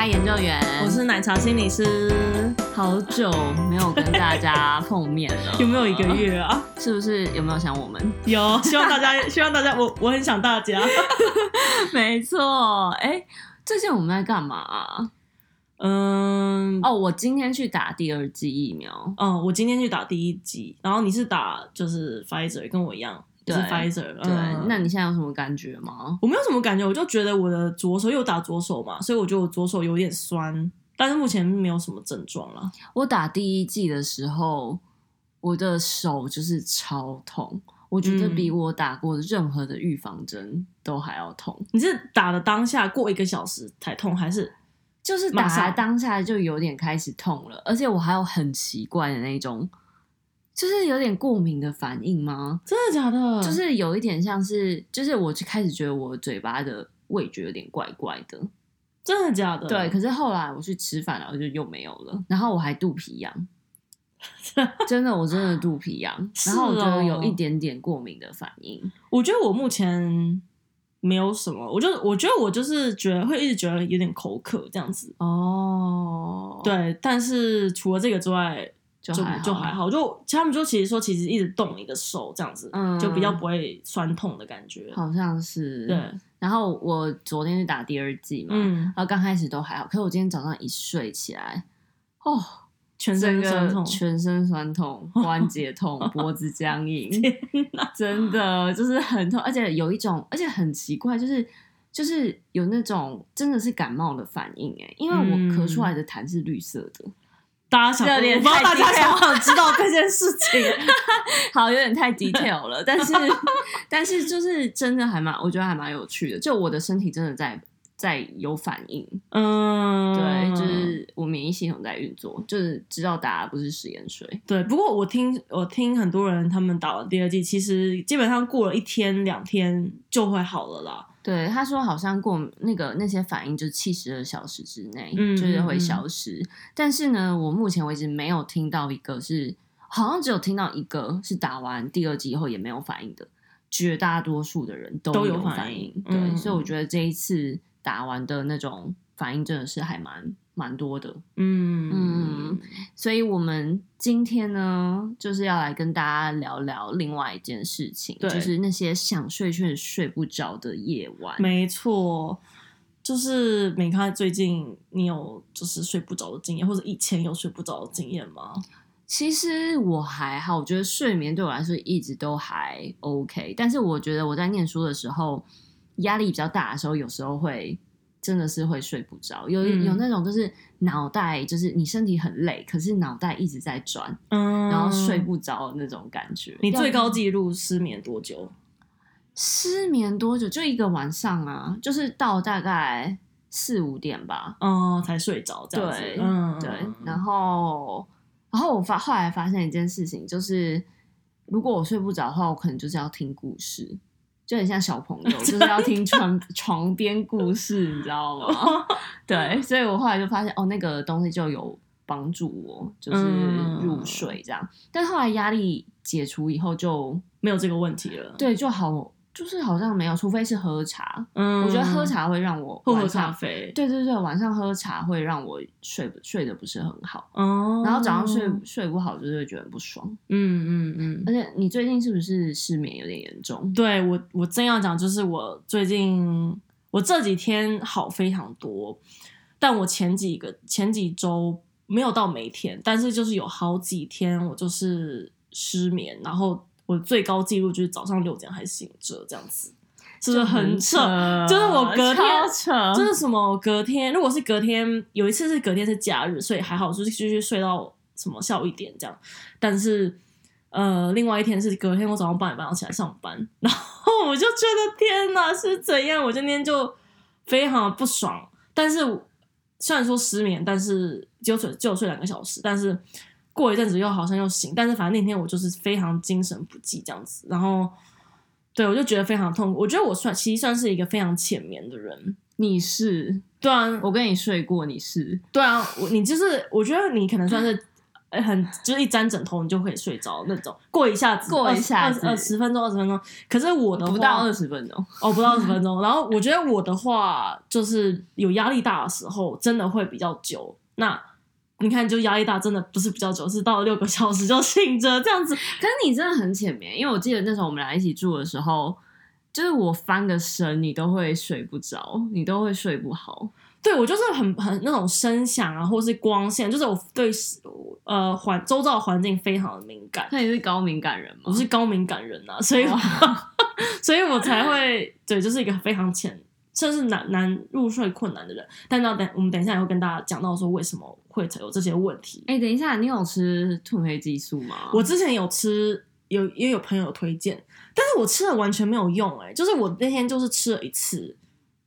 茶研究员，我是奶茶心理师，好久没有跟大家碰面了，有没有一个月啊？是不是有没有想我们？有，希望大家，希望大家，我我很想大家，没错。哎，最近我们在干嘛啊？嗯，哦，我今天去打第二剂疫苗。哦，我今天去打第一剂，然后你是打就是 Pfizer，跟我一样。对是 Pfizer，对，嗯、那你现在有什么感觉吗？我没有什么感觉，我就觉得我的左手又打左手嘛，所以我觉得我左手有点酸，但是目前没有什么症状了。我打第一剂的时候，我的手就是超痛，我觉得比我打过的任何的预防针都还要痛。嗯、你是打的当下过一个小时才痛，还是就是打的当下就有点开始痛了？而且我还有很奇怪的那种。就是有点过敏的反应吗？真的假的？就是有一点像是，就是我就开始觉得我嘴巴的味觉有点怪怪的。真的假的？对。可是后来我去吃饭了，我就又没有了。然后我还肚皮痒，真的，我真的肚皮痒。然后我觉得有一点点过敏的反应。我觉得我目前没有什么，我就我觉得我就是觉得会一直觉得有点口渴这样子。哦，对。但是除了这个之外。就就还，就还好，就他们就其实说，其实一直动你的手这样子，嗯，就比较不会酸痛的感觉，好像是。对，然后我昨天去打第二剂嘛，嗯，然后刚开始都还好，可是我今天早上一睡起来，哦，全身酸痛，全身酸痛，关节痛，脖子僵硬，真的就是很痛，而且有一种，而且很奇怪，就是就是有那种真的是感冒的反应哎，因为我咳出来的痰是绿色的。大家想，我不知道大家想不想知道这件事情？好，有点太 detail 了，但是，但是就是真的还蛮，我觉得还蛮有趣的。就我的身体真的在在有反应，嗯，对，就是我免疫系统在运作，就是知道大家不是食盐水。对，不过我听我听很多人他们打完第二剂，其实基本上过了一天两天就会好了啦。对，他说好像过那个那些反应，就七十二小时之内就是会消失。但是呢，我目前为止没有听到一个是，好像只有听到一个是打完第二剂以后也没有反应的，绝大多数的人都有反应。反应对，嗯、所以我觉得这一次打完的那种反应真的是还蛮。蛮多的，嗯嗯，所以我们今天呢，就是要来跟大家聊聊另外一件事情，就是那些想睡却睡不着的夜晚。没错，就是美看最近你有就是睡不着的经验，或者以前有睡不着的经验吗？其实我还好，我觉得睡眠对我来说一直都还 OK，但是我觉得我在念书的时候压力比较大的时候，有时候会。真的是会睡不着，有有那种就是脑袋就是你身体很累，可是脑袋一直在转，嗯，然后睡不着的那种感觉。你最高纪录失眠多久？失眠多久？就一个晚上啊，就是到大概四五点吧，哦，才睡着这样子。对，嗯，对。然后，然后我发后来发现一件事情，就是如果我睡不着的话，我可能就是要听故事。就很像小朋友，就是要听床床边故事，你知道吗？对，所以我后来就发现，哦，那个东西就有帮助我，就是入睡这样。嗯、但后来压力解除以后，就没有这个问题了。对，就好。就是好像没有，除非是喝茶。嗯，我觉得喝茶会让我喝喝咖啡。对对对，晚上喝茶会让我睡睡得不是很好。哦，然后早上睡睡不好，就是会觉得不爽。嗯嗯嗯。而且你最近是不是失眠有点严重？对，我我正要讲，就是我最近我这几天好非常多，但我前几个前几周没有到每天，但是就是有好几天我就是失眠，然后。我最高纪录就是早上六点还醒着这样子，是不是很扯？就是我隔天，就是什么隔天，如果是隔天，有一次是隔天是假日，所以还好，就是继续睡到什么下午一点这样。但是呃，另外一天是隔天，我早上八点半要起来上班，然后我就觉得天哪，是怎样？我今天就非常不爽。但是虽然说失眠，但是就睡就睡两个小时，但是。过一阵子又好像又醒，但是反正那天我就是非常精神不济这样子，然后对我就觉得非常痛苦。我觉得我算其实算是一个非常浅眠的人。你是？对啊，我跟你睡过，你是？对啊，我你就是我觉得你可能算是很就是一沾枕头你就可以睡着那种，过一下子，过一下子，二十分钟，二十分钟。可是我的话不到二十分钟，哦，不到二十分钟。然后我觉得我的话，就是有压力大的时候，真的会比较久。那你看，就压力大，真的不是比较久，是到了六个小时就醒着这样子。可是你真的很浅眠，因为我记得那时候我们俩一起住的时候，就是我翻个身，你都会睡不着，你都会睡不好。对，我就是很很那种声响啊，或是光线，就是我对呃环周遭的环境非常的敏感。那你是高敏感人吗？我是高敏感人啊，所以我 所以我才会对，就是一个非常浅，甚至难难入睡困难的人。但到等我们等一下也会跟大家讲到说为什么会才有这些问题。哎，等一下，你有吃褪黑激素吗？我之前有吃，有也有朋友推荐，但是我吃了完全没有用，欸。哎，就是我那天就是吃了一次。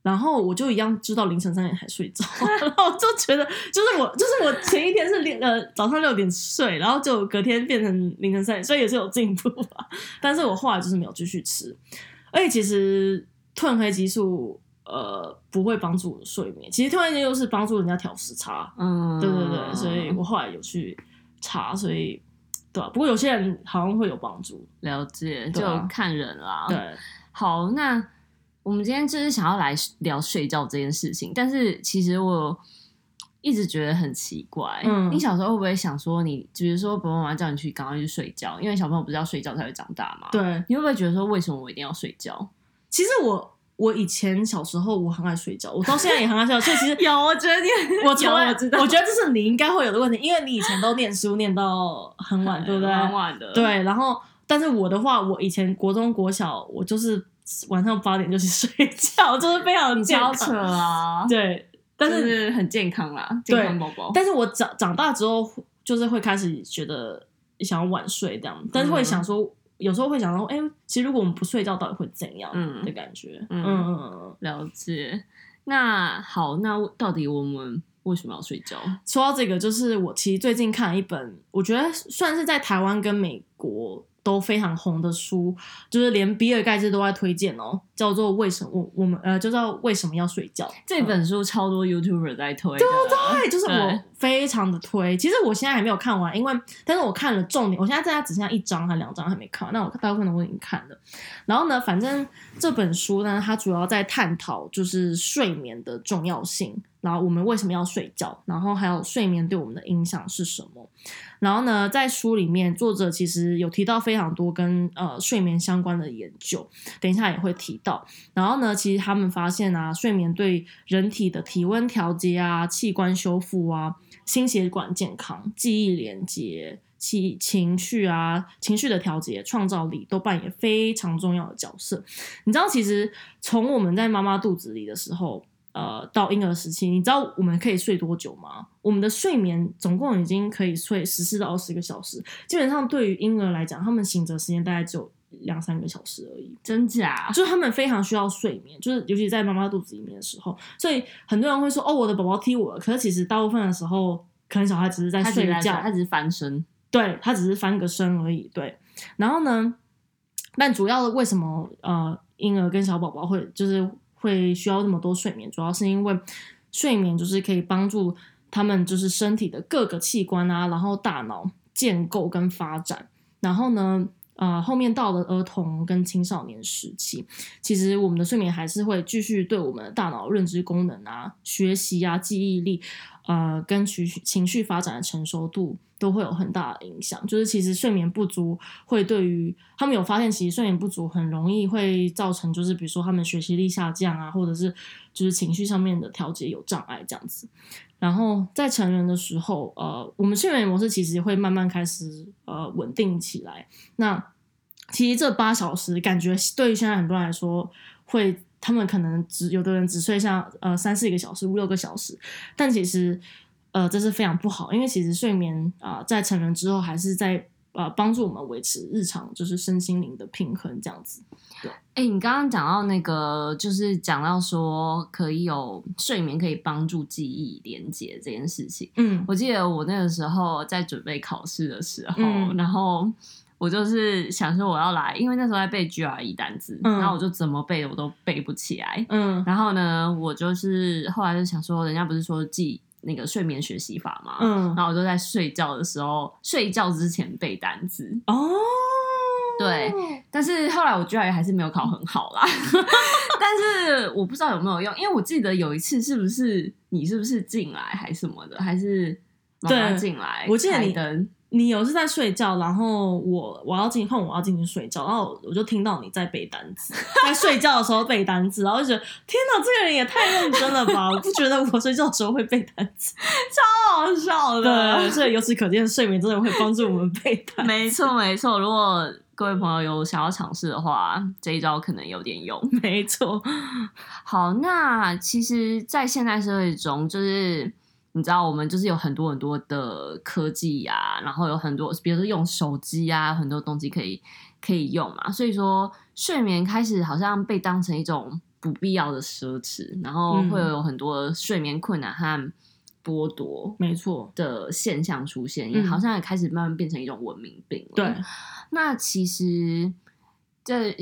然后我就一样知道凌晨三点才睡着，然后就觉得就是我就是我前一天是六呃早上六点睡，然后就隔天变成凌晨三点，所以也是有进步吧。但是我后来就是没有继续吃，而且其实褪黑激素呃不会帮助睡眠，其实突然间又是帮助人家调时差，嗯，对对对，所以我后来有去查，所以对吧？不过有些人好像会有帮助，了解就看人啦。对，好那。我们今天就是想要来聊睡觉这件事情，但是其实我一直觉得很奇怪。嗯，你小时候会不会想说你，你比如说爸爸妈妈叫你去赶快去睡觉，因为小朋友不是要睡觉才会长大嘛？对，你会不会觉得说，为什么我一定要睡觉？其实我我以前小时候我很爱睡觉，我到现在也很爱睡觉。所以其实 有，我觉得你我从来我知道，我觉得这是你应该会有的问题，因为你以前都念书念到很晚，对不对？很晚的。对，然后但是我的话，我以前国中国小我就是。晚上八点就去睡觉，就是非常娇扯啊！对，但是，是很健康啦，健康宝宝。但是我长长大之后，就是会开始觉得想要晚睡这样，但是会想说，嗯、有时候会想到，哎、欸，其实如果我们不睡觉，到底会怎样？嗯的感觉，嗯嗯嗯，了解。那好，那到底我们为什么要睡觉？说到这个，就是我其实最近看了一本，我觉得算是在台湾跟美国。都非常红的书，就是连比尔盖茨都在推荐哦，叫做《为什么我我们呃就叫为什么要睡觉》这本书，超多 YouTuber 在推，对对对，就是我非常的推。其实我现在还没有看完，因为但是我看了重点，我现在在家只剩下一章还两章还没看完，那我大部分都已经看了。然后呢，反正这本书呢，它主要在探讨就是睡眠的重要性。然后我们为什么要睡觉？然后还有睡眠对我们的影响是什么？然后呢，在书里面，作者其实有提到非常多跟呃睡眠相关的研究，等一下也会提到。然后呢，其实他们发现啊，睡眠对人体的体温调节啊、器官修复啊、心血管健康、记忆连接、情情绪啊、情绪的调节、创造力都扮演非常重要的角色。你知道，其实从我们在妈妈肚子里的时候。呃，到婴儿时期，你知道我们可以睡多久吗？我们的睡眠总共已经可以睡十四到二十个小时。基本上，对于婴儿来讲，他们醒着时间大概只有两三个小时而已。真假？就是他们非常需要睡眠，就是尤其在妈妈肚子里面的时候。所以很多人会说：“哦，我的宝宝踢我了。”可是其实大部分的时候，可能小孩只是在睡觉，他只是翻身，对，他只是翻个身而已。对。然后呢，但主要的为什么呃婴儿跟小宝宝会就是。会需要那么多睡眠，主要是因为睡眠就是可以帮助他们就是身体的各个器官啊，然后大脑建构跟发展。然后呢，呃，后面到了儿童跟青少年时期，其实我们的睡眠还是会继续对我们的大脑认知功能啊、学习啊、记忆力。呃，跟情绪情绪发展的成熟度都会有很大的影响。就是其实睡眠不足会对于他们有发现，其实睡眠不足很容易会造成，就是比如说他们学习力下降啊，或者是就是情绪上面的调节有障碍这样子。然后在成人的时候，呃，我们睡眠模式其实会慢慢开始呃稳定起来。那其实这八小时感觉对于现在很多人来说会。他们可能只有的人只睡上呃三四个小时五六个小时，但其实呃这是非常不好，因为其实睡眠啊、呃、在成人之后还是在呃帮助我们维持日常就是身心灵的平衡这样子。对，哎、欸，你刚刚讲到那个就是讲到说可以有睡眠可以帮助记忆连接这件事情，嗯，我记得我那个时候在准备考试的时候，嗯、然后。我就是想说我要来，因为那时候在背 GRE 单字，嗯、然后我就怎么背我都背不起来。嗯，然后呢，我就是后来就想说，人家不是说记那个睡眠学习法嘛，嗯，然后我就在睡觉的时候，睡觉之前背单词哦，对，但是后来我居然还是没有考很好啦，但是我不知道有没有用，因为我记得有一次是不是你是不是进来还是什么的，还是妈妈进来，我记得你灯。你有是在睡觉，然后我我要进，后我要进去睡觉，然后我就听到你在背单词，在睡觉的时候背单词，然后就觉得天哪，这个人也太认真了吧！我不觉得我睡觉的时候会背单词，超好笑的。对，所以由此可见，睡眠真的会帮助我们背单词。没错，没错。如果各位朋友有想要尝试的话，这一招可能有点用。没错。好，那其实，在现代社会中，就是。你知道我们就是有很多很多的科技呀、啊，然后有很多，比如说用手机啊，很多东西可以可以用嘛。所以说，睡眠开始好像被当成一种不必要的奢侈，然后会有很多睡眠困难和剥夺，没错的现象出现，也好像也开始慢慢变成一种文明病。对，那其实在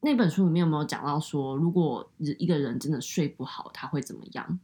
那本书里面有没有讲到说，如果一个人真的睡不好，他会怎么样？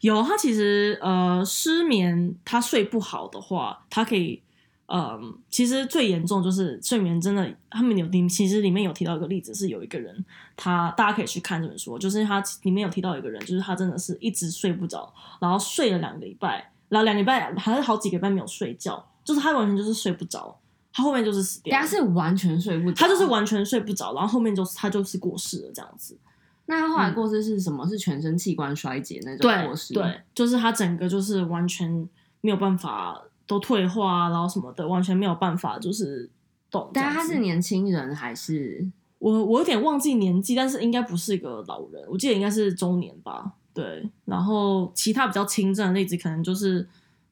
有，他其实呃失眠，他睡不好的话，他可以呃，其实最严重就是睡眠真的，他们有其实里面有提到一个例子，是有一个人，他大家可以去看这本书，就是他里面有提到一个人，就是他真的是一直睡不着，然后睡了两个礼拜，然后两个礼拜还是好几个礼拜没有睡觉，就是他完全就是睡不着，他后面就是死掉，他是完全睡不着，他就是完全睡不着，然后后面就是他就是过世了这样子。那他后来过世是什么？嗯、是全身器官衰竭那种过世？对，就是他整个就是完全没有办法都退化，然后什么的完全没有办法就是动。但他是年轻人还是？我我有点忘记年纪，但是应该不是一个老人，我记得应该是中年吧。对，然后其他比较轻症的例子，可能就是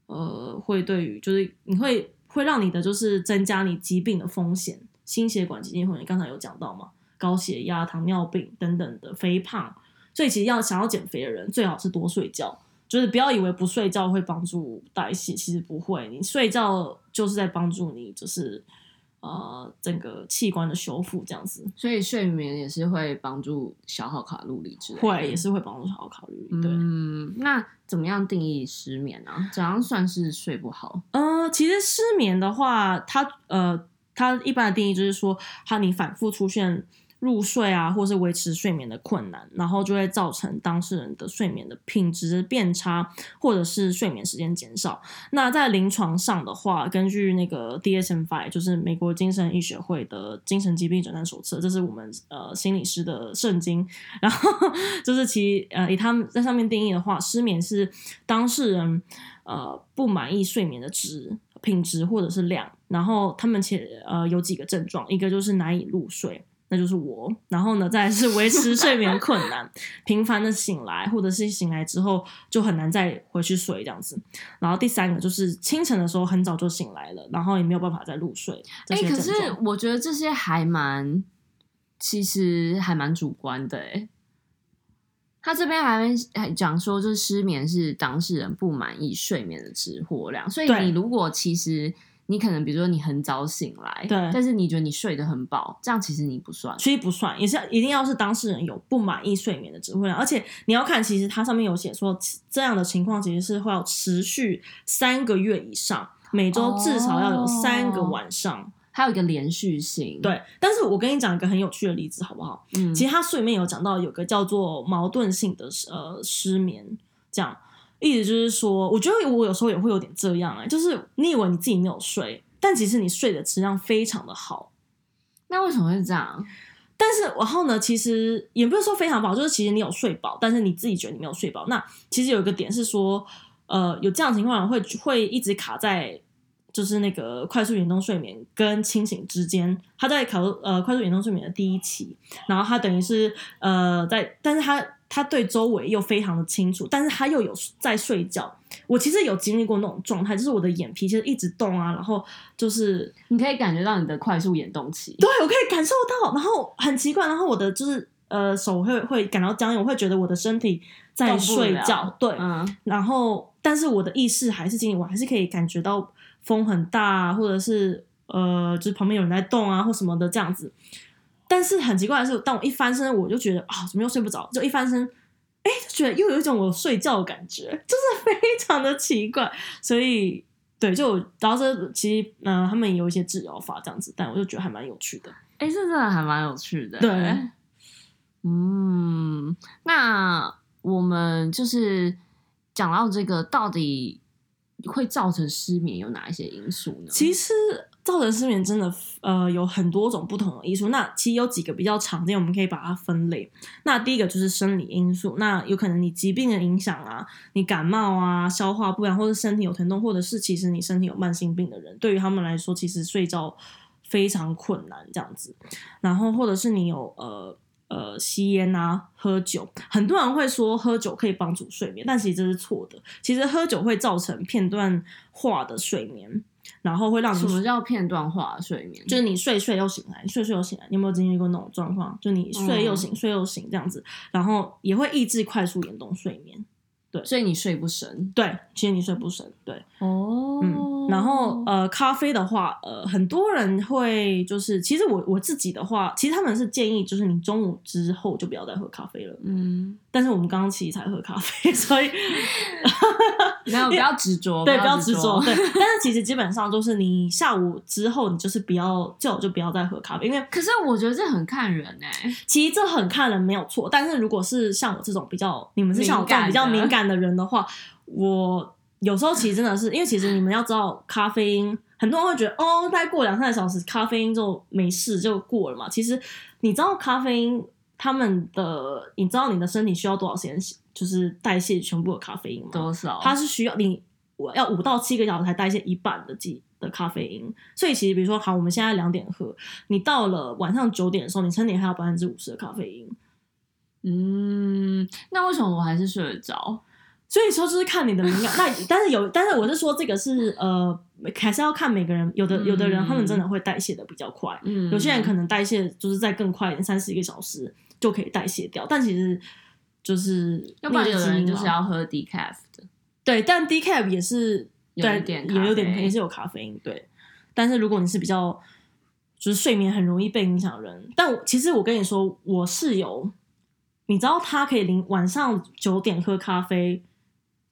呃，会对于就是你会会让你的就是增加你疾病的风险，心血管疾病，或者你刚才有讲到吗？高血压、糖尿病等等的肥胖，所以其实要想要减肥的人，最好是多睡觉。就是不要以为不睡觉会帮助代谢，其实不会。你睡觉就是在帮助你，就是呃整个器官的修复这样子。所以睡眠也是会帮助消耗卡路里之类的，会也是会帮助消耗卡路里。对，嗯，那怎么样定义失眠呢？怎样算是睡不好？呃，其实失眠的话，它呃它一般的定义就是说，它你反复出现。入睡啊，或是维持睡眠的困难，然后就会造成当事人的睡眠的品质变差，或者是睡眠时间减少。那在临床上的话，根据那个 DSM-5，就是美国精神医学会的精神疾病诊断手册，这是我们呃心理师的圣经。然后就是其呃以他们在上面定义的话，失眠是当事人呃不满意睡眠的质、品质或者是量。然后他们且呃有几个症状，一个就是难以入睡。那就是我，然后呢，再来是维持睡眠困难，频繁的醒来，或者是醒来之后就很难再回去睡这样子。然后第三个就是清晨的时候很早就醒来了，然后也没有办法再入睡。哎、欸，可是我觉得这些还蛮，其实还蛮主观的哎。他这边还还讲说，就是失眠是当事人不满意睡眠的质或量，所以你如果其实。你可能比如说你很早醒来，对，但是你觉得你睡得很饱，这样其实你不算，其实不算，也是一定要是当事人有不满意睡眠的质或量，而且你要看，其实它上面有写说这样的情况其实是会要持续三个月以上，每周至少要有三个晚上，哦、还有一个连续性。对，但是我跟你讲一个很有趣的例子好不好？嗯，其实它书里面有讲到有个叫做矛盾性的呃失眠，这样。意思就是说，我觉得我有时候也会有点这样哎、欸，就是你以为你自己没有睡，但其实你睡的质量非常的好。那为什么会这样？但是然后呢，其实也不是说非常不好，就是其实你有睡饱，但是你自己觉得你没有睡饱。那其实有一个点是说，呃，有这样的情况会会一直卡在就是那个快速眼动睡眠跟清醒之间。他在考呃快速眼动睡眠的第一期，然后他等于是呃在，但是他。他对周围又非常的清楚，但是他又有在睡觉。我其实有经历过那种状态，就是我的眼皮其实一直动啊，然后就是你可以感觉到你的快速眼动期，对，我可以感受到，然后很奇怪，然后我的就是呃手会会感到僵硬，我会觉得我的身体在睡觉，对，嗯，然后但是我的意识还是经历，我还是可以感觉到风很大啊，或者是呃就是旁边有人在动啊或什么的这样子。但是很奇怪的是，当我一翻身，我就觉得啊，怎么又睡不着？就一翻身，哎，就觉得又有一种我睡觉的感觉，就是非常的奇怪。所以，对，就然后这其实，嗯、呃，他们有一些治疗法这样子，但我就觉得还蛮有趣的。哎，这真的还蛮有趣的。对，嗯，那我们就是讲到这个，到底会造成失眠有哪一些因素呢？其实。造成失眠真的呃有很多种不同的因素，那其实有几个比较常见，我们可以把它分类。那第一个就是生理因素，那有可能你疾病的影响啊，你感冒啊、消化不良，或者身体有疼痛，或者是其实你身体有慢性病的人，对于他们来说，其实睡觉非常困难这样子。然后或者是你有呃呃吸烟啊、喝酒，很多人会说喝酒可以帮助睡眠，但其实这是错的。其实喝酒会造成片段化的睡眠。然后会让你什么叫片段化睡眠？就是你睡睡又醒来，睡睡又醒来。你有没有经历过那种状况？就你睡又醒，嗯、睡又醒这样子，然后也会抑制快速眼动睡眠。对，所以你睡不深。对，其实你睡不深。对，哦，嗯，然后呃，咖啡的话，呃，很多人会就是，其实我我自己的话，其实他们是建议，就是你中午之后就不要再喝咖啡了。嗯，但是我们刚刚其实才喝咖啡，所以 没有，不要执着，对，不要执着，对。但是其实基本上就是你下午之后，你就是不要叫就不要再喝咖啡，因为可是我觉得这很看人哎、欸，其实这很看人没有错，但是如果是像我这种比较，你们是像我这种比较敏感的人的话，我有时候其实真的是，因为其实你们要知道，咖啡因很多人会觉得哦，大概过两三个小时，咖啡因就没事就过了嘛。其实你知道咖啡因他们的，你知道你的身体需要多少时间，就是代谢全部的咖啡因吗？多少？它是需要你我要五到七个小时才代谢一半的剂的咖啡因。所以其实比如说，好，我们现在两点喝，你到了晚上九点的时候，你身体还有百分之五十的咖啡因。嗯，那为什么我还是睡得着？所以说就是看你的敏感，那但是有，但是我是说这个是呃，还是要看每个人，有的有的人他们真的会代谢的比较快，嗯，有些人可能代谢就是再更快一点，三四个小时就可以代谢掉，但其实就是要不然有的人就是要喝 decaf 的，对，但 decaf 也是有一点也有点也是有咖啡因，对，但是如果你是比较就是睡眠很容易被影响的人，但我其实我跟你说，我室友，你知道他可以零晚上九点喝咖啡。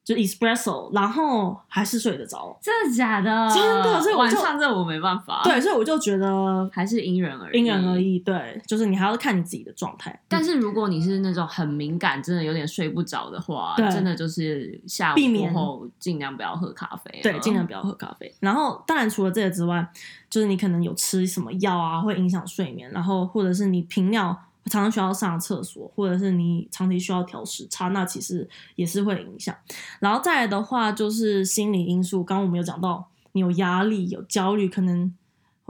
就 espresso，然后还是睡得着，真的假的？真的，所以晚上这我没办法。对，所以我就觉得还是因人而异，因人而异。对，就是你还要看你自己的状态。但是如果你是那种很敏感，真的有点睡不着的话，真的就是下午过后尽量不要喝咖啡。对，尽量不要喝咖啡。然后，当然除了这个之外，就是你可能有吃什么药啊，会影响睡眠。然后，或者是你频尿。常常需要上厕所，或者是你长期需要调时差，那其实也是会影响。然后再来的话，就是心理因素。刚刚我们有讲到，你有压力、有焦虑，可能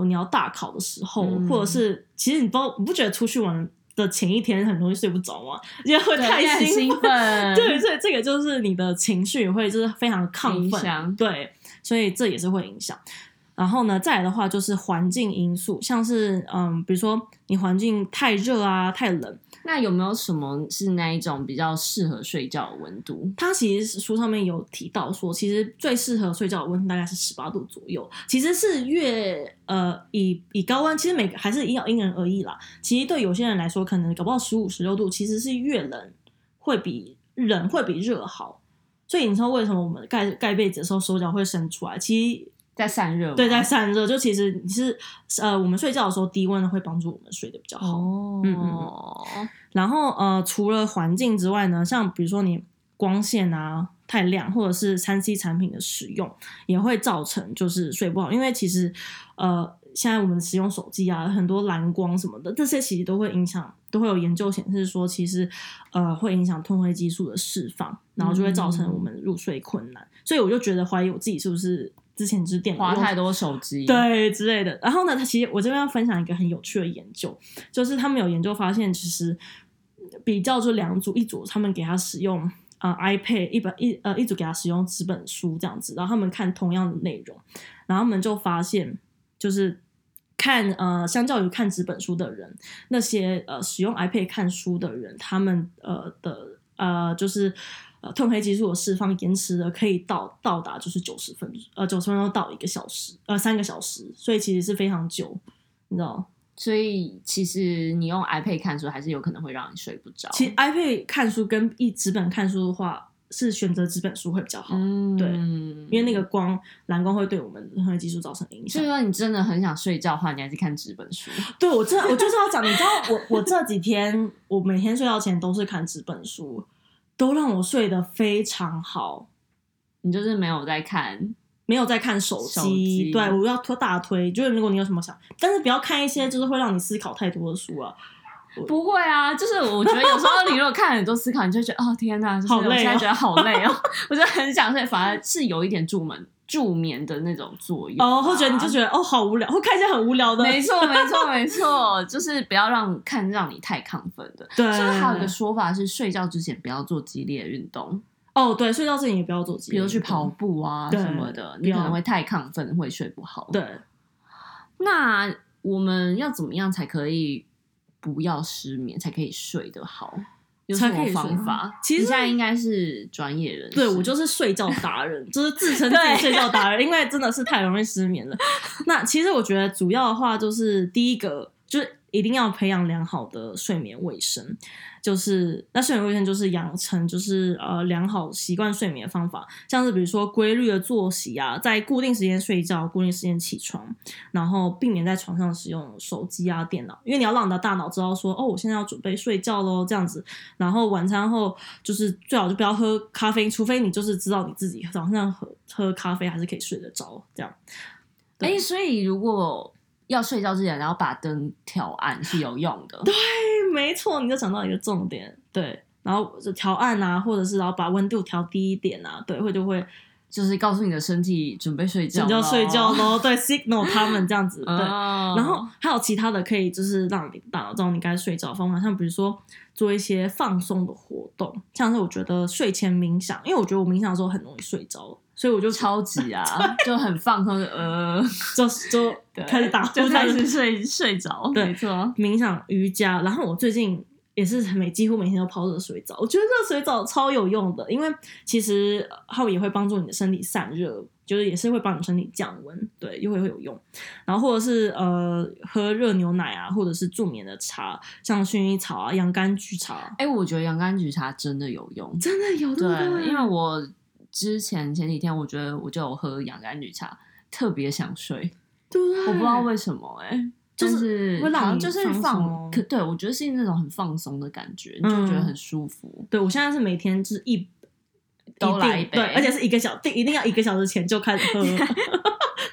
你要大考的时候，嗯、或者是其实你不你不觉得出去玩的前一天很容易睡不着吗？因为会太兴奋。对，所以这个就是你的情绪会就是非常亢奋。响对，所以这也是会影响。然后呢，再来的话就是环境因素，像是嗯，比如说你环境太热啊、太冷，那有没有什么是那一种比较适合睡觉的温度？它其实书上面有提到说，其实最适合睡觉的温度大概是十八度左右。其实是越呃以以高温，其实每个还是要因人而异啦。其实对有些人来说，可能搞不好十五、十六度，其实是越冷会比冷会比热好。所以你知道为什么我们盖盖被子的时候手脚会伸出来？其实。在散热，对，在散热。就其实你是呃，我们睡觉的时候低温的会帮助我们睡得比较好。哦，嗯嗯。然后呃，除了环境之外呢，像比如说你光线啊太亮，或者是三 C 产品的使用，也会造成就是睡不好。因为其实呃，现在我们使用手机啊，很多蓝光什么的，这些其实都会影响，都会有研究显示说，其实呃会影响褪黑激素的释放，然后就会造成我们入睡困难。嗯、所以我就觉得怀疑我自己是不是。之前就是电花太多手机，对之类的。然后呢，他其实我这边要分享一个很有趣的研究，就是他们有研究发现，其实比较就两组，一组他们给他使用啊、呃、iPad 一本一呃一组给他使用纸本书这样子，然后他们看同样的内容，然后他们就发现，就是看呃相较于看纸本书的人，那些呃使用 iPad 看书的人，他们呃的呃就是。呃，褪黑激素的释放延迟的可以到到达就是九十分，呃，九十分钟到一个小时，呃，三个小时，所以其实是非常久，你知道？所以其实你用 iPad 看书还是有可能会让你睡不着。其实 iPad 看书跟一纸本看书的话，是选择纸本书会比较好。嗯，对，因为那个光蓝光会对我们人体技术造成影响。所以说你真的很想睡觉的话，你还是看纸本书。对，我真的我就是要讲，你知道我我这几天我每天睡觉前都是看纸本书，都让我睡得非常好。你就是没有在看。没有在看手机，手机对，我要推大推，就是如果你有什么想，但是不要看一些就是会让你思考太多的书啊。不会啊，就是我觉得有时候你如果看很多思考，你就觉得哦天哪，就是、好累、哦，我现在觉得好累哦，我就很想睡，反而是有一点助眠助眠的那种作用、啊。哦，或者你就觉得哦好无聊，会看一些很无聊的。没错，没错，没错，就是不要让看让你太亢奋的。对，就是还有一个说法是，睡觉之前不要做激烈的运动。哦，对，睡觉之前也不要做激烈，比如去跑步啊什么的，你可能会太亢奋，会睡不好。对，那我们要怎么样才可以不要失眠，才可以睡得好？有什么方法？其实现在应该是专业人士，对，我就是睡觉达人，就是自称自己睡觉达人，因为真的是太容易失眠了。那其实我觉得主要的话就是第一个就是。一定要培养良好的睡眠卫生，就是那睡眠卫生就是养成就是呃良好习惯睡眠的方法，像是比如说规律的作息啊，在固定时间睡觉，固定时间起床，然后避免在床上使用手机啊电脑，因为你要让你的大脑知道说哦，我现在要准备睡觉喽这样子，然后晚餐后就是最好就不要喝咖啡，除非你就是知道你自己早上喝喝咖啡还是可以睡得着这样。哎、所以如果。要睡觉之前，然后把灯调暗是有用的。对，没错，你就想到一个重点。对，然后就调暗啊，或者是然后把温度调低一点啊，对，会就会就是告诉你的身体准备睡觉，准备要睡觉喽。对，signal 他们这样子。对，然后还有其他的可以就是让你大脑知道你该睡觉的方法，像比如说做一些放松的活动，像是我觉得睡前冥想，因为我觉得我冥想的时候很容易睡着。所以我就超级啊，就很放松，呃，就 就开始打呼，就开始睡睡着。对，没错，冥想、瑜伽，然后我最近也是每几乎每天都泡热水澡。我觉得热水澡超有用的，因为其实它也会帮助你的身体散热，就是也是会帮你身体降温，对，又会会有用。然后或者是呃喝热牛奶啊，或者是助眠的茶，像薰衣草啊、洋甘菊茶。哎、欸，我觉得洋甘菊茶真的有用，真的有用，对，因为我。之前前几天，我觉得我就有喝洋甘菊茶，特别想睡。对，我不知道为什么哎、欸，就是好像就是放，可对我觉得是那种很放松的感觉，你就觉得很舒服。嗯、对我现在是每天就是一都来一杯，对，而且是一个小定，一定要一个小时前就开始喝。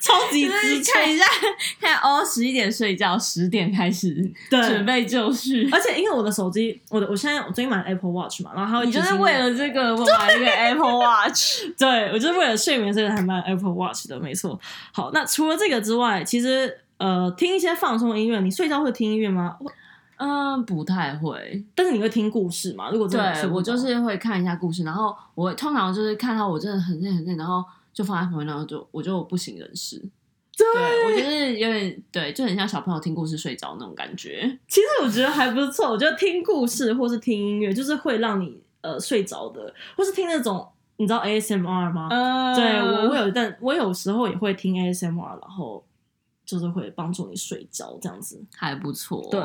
超级支持，看一下，看哦，十一点睡觉，十点开始对准备就绪。而且因为我的手机，我的我现在我最近买了 Apple Watch 嘛，然后你就是为了这个我买了一个 Apple Watch，对我就是为了睡眠所以才买 Apple Watch 的，没错。好，那除了这个之外，其实呃，听一些放松音乐，你睡觉会听音乐吗？嗯，不太会，但是你会听故事吗？如果真的对我就是会看一下故事，然后我通常就是看到我真的很累很累，然后。就放在旁边，然后就我就不省人事。对，对我觉得有点对，就很像小朋友听故事睡着那种感觉。其实我觉得还不错，我觉得听故事或是听音乐，就是会让你呃睡着的，或是听那种你知道 ASMR 吗？呃、对我我有，但我有时候也会听 ASMR，然后就是会帮助你睡着，这样子还不错。对，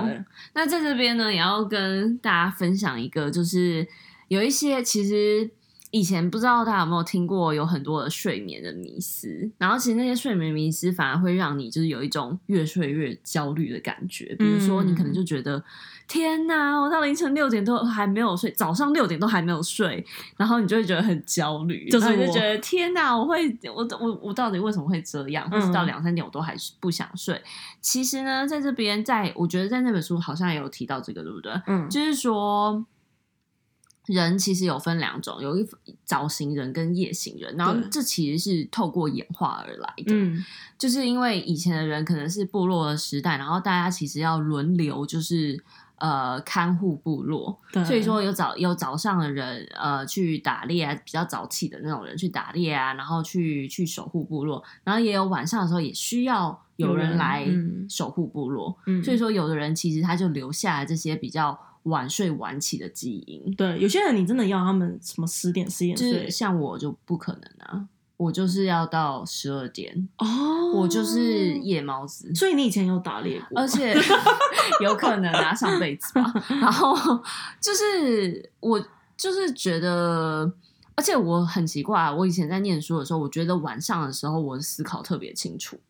那在这边呢，也要跟大家分享一个，就是有一些其实。以前不知道大家有没有听过，有很多的睡眠的迷思，然后其实那些睡眠迷思反而会让你就是有一种越睡越焦虑的感觉。比如说，你可能就觉得、嗯、天哪，我到凌晨六点都还没有睡，早上六点都还没有睡，然后你就会觉得很焦虑，就是就觉得天哪，我会我我我到底为什么会这样？或是到两三点我都还是不想睡。嗯、其实呢，在这边，在我觉得在那本书好像也有提到这个，对不对？嗯，就是说。人其实有分两种，有一早型人跟夜型人，然后这其实是透过演化而来的。嗯，就是因为以前的人可能是部落的时代，然后大家其实要轮流，就是呃看护部落，所以说有早有早上的人呃去打猎啊，比较早起的那种人去打猎啊，然后去去守护部落，然后也有晚上的时候也需要有人来守护部落，嗯，所以说有的人其实他就留下来这些比较。晚睡晚起的基因，对，有些人你真的要他们什么十点十点睡，像我就不可能啊。我就是要到十二点哦，我就是夜猫子，所以你以前有打猎过，而且 有可能啊，上辈子吧。然后就是我就是觉得，而且我很奇怪，我以前在念书的时候，我觉得晚上的时候我的思考特别清楚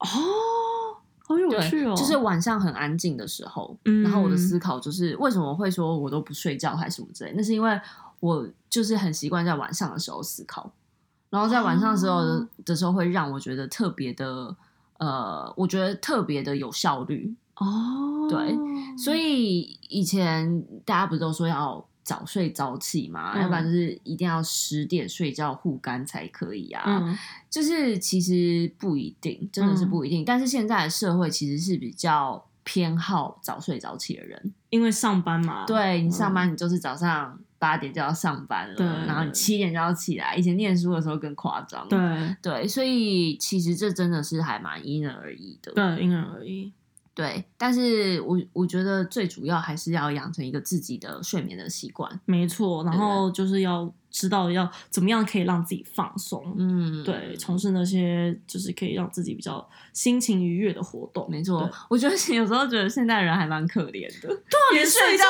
哦。好有趣哦！就是晚上很安静的时候，嗯，然后我的思考就是为什么会说我都不睡觉还是什么之类？那是因为我就是很习惯在晚上的时候思考，然后在晚上的时候的，的时候会让我觉得特别的呃，我觉得特别的有效率哦。对，所以以前大家不是都说要早睡早起嘛，嗯、要不然就是一定要十点睡觉护肝才可以啊。嗯、就是其实不一定，真的是不一定。嗯、但是现在的社会其实是比较偏好早睡早起的人，因为上班嘛。对，你上班，你就是早上八点就要上班了，嗯、然后你七点就要起来。以前念书的时候更夸张。对对，所以其实这真的是还蛮因人而异的。对，因人而异。对，但是我我觉得最主要还是要养成一个自己的睡眠的习惯。没错，然后就是要知道要怎么样可以让自己放松。嗯，对，从事那些就是可以让自己比较心情愉悦的活动。没错，我觉得有时候觉得现代人还蛮可怜的，对啊，连睡觉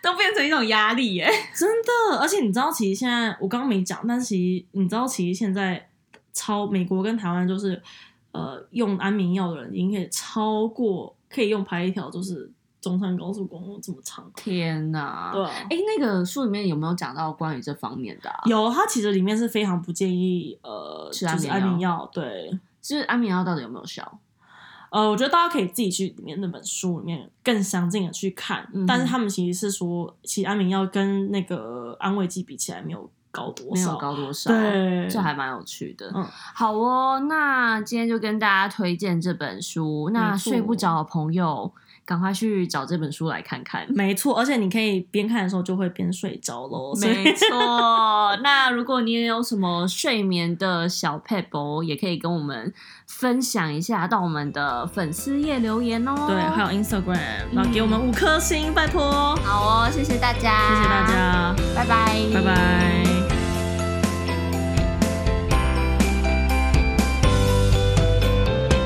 都变成一种压力耶。真的，而且你知道，其实现在我刚刚没讲，但是其实你知道，其实现在超美国跟台湾就是呃用安眠药的人已经可以超过。可以用拍一条就是中山高速公路这么长，天哪！对，哎，那个书里面有没有讲到关于这方面的啊？有，它其实里面是非常不建议呃吃安眠药。对，就是安眠药到底有没有效？呃，我觉得大家可以自己去里面那本书里面更详尽的去看。嗯、但是他们其实是说，其实安眠药跟那个安慰剂比起来没有。高多少？没有高多少，对，这还蛮有趣的。嗯，好哦，那今天就跟大家推荐这本书。那睡不着的朋友，赶快去找这本书来看看。没错，而且你可以边看的时候就会边睡着喽。没错，那如果你也有什么睡眠的小撇步，也可以跟我们分享一下，到我们的粉丝页留言哦。对，还有 Instagram，然后给我们五颗星，拜托。好哦，谢谢大家，谢谢大家，拜拜，拜拜。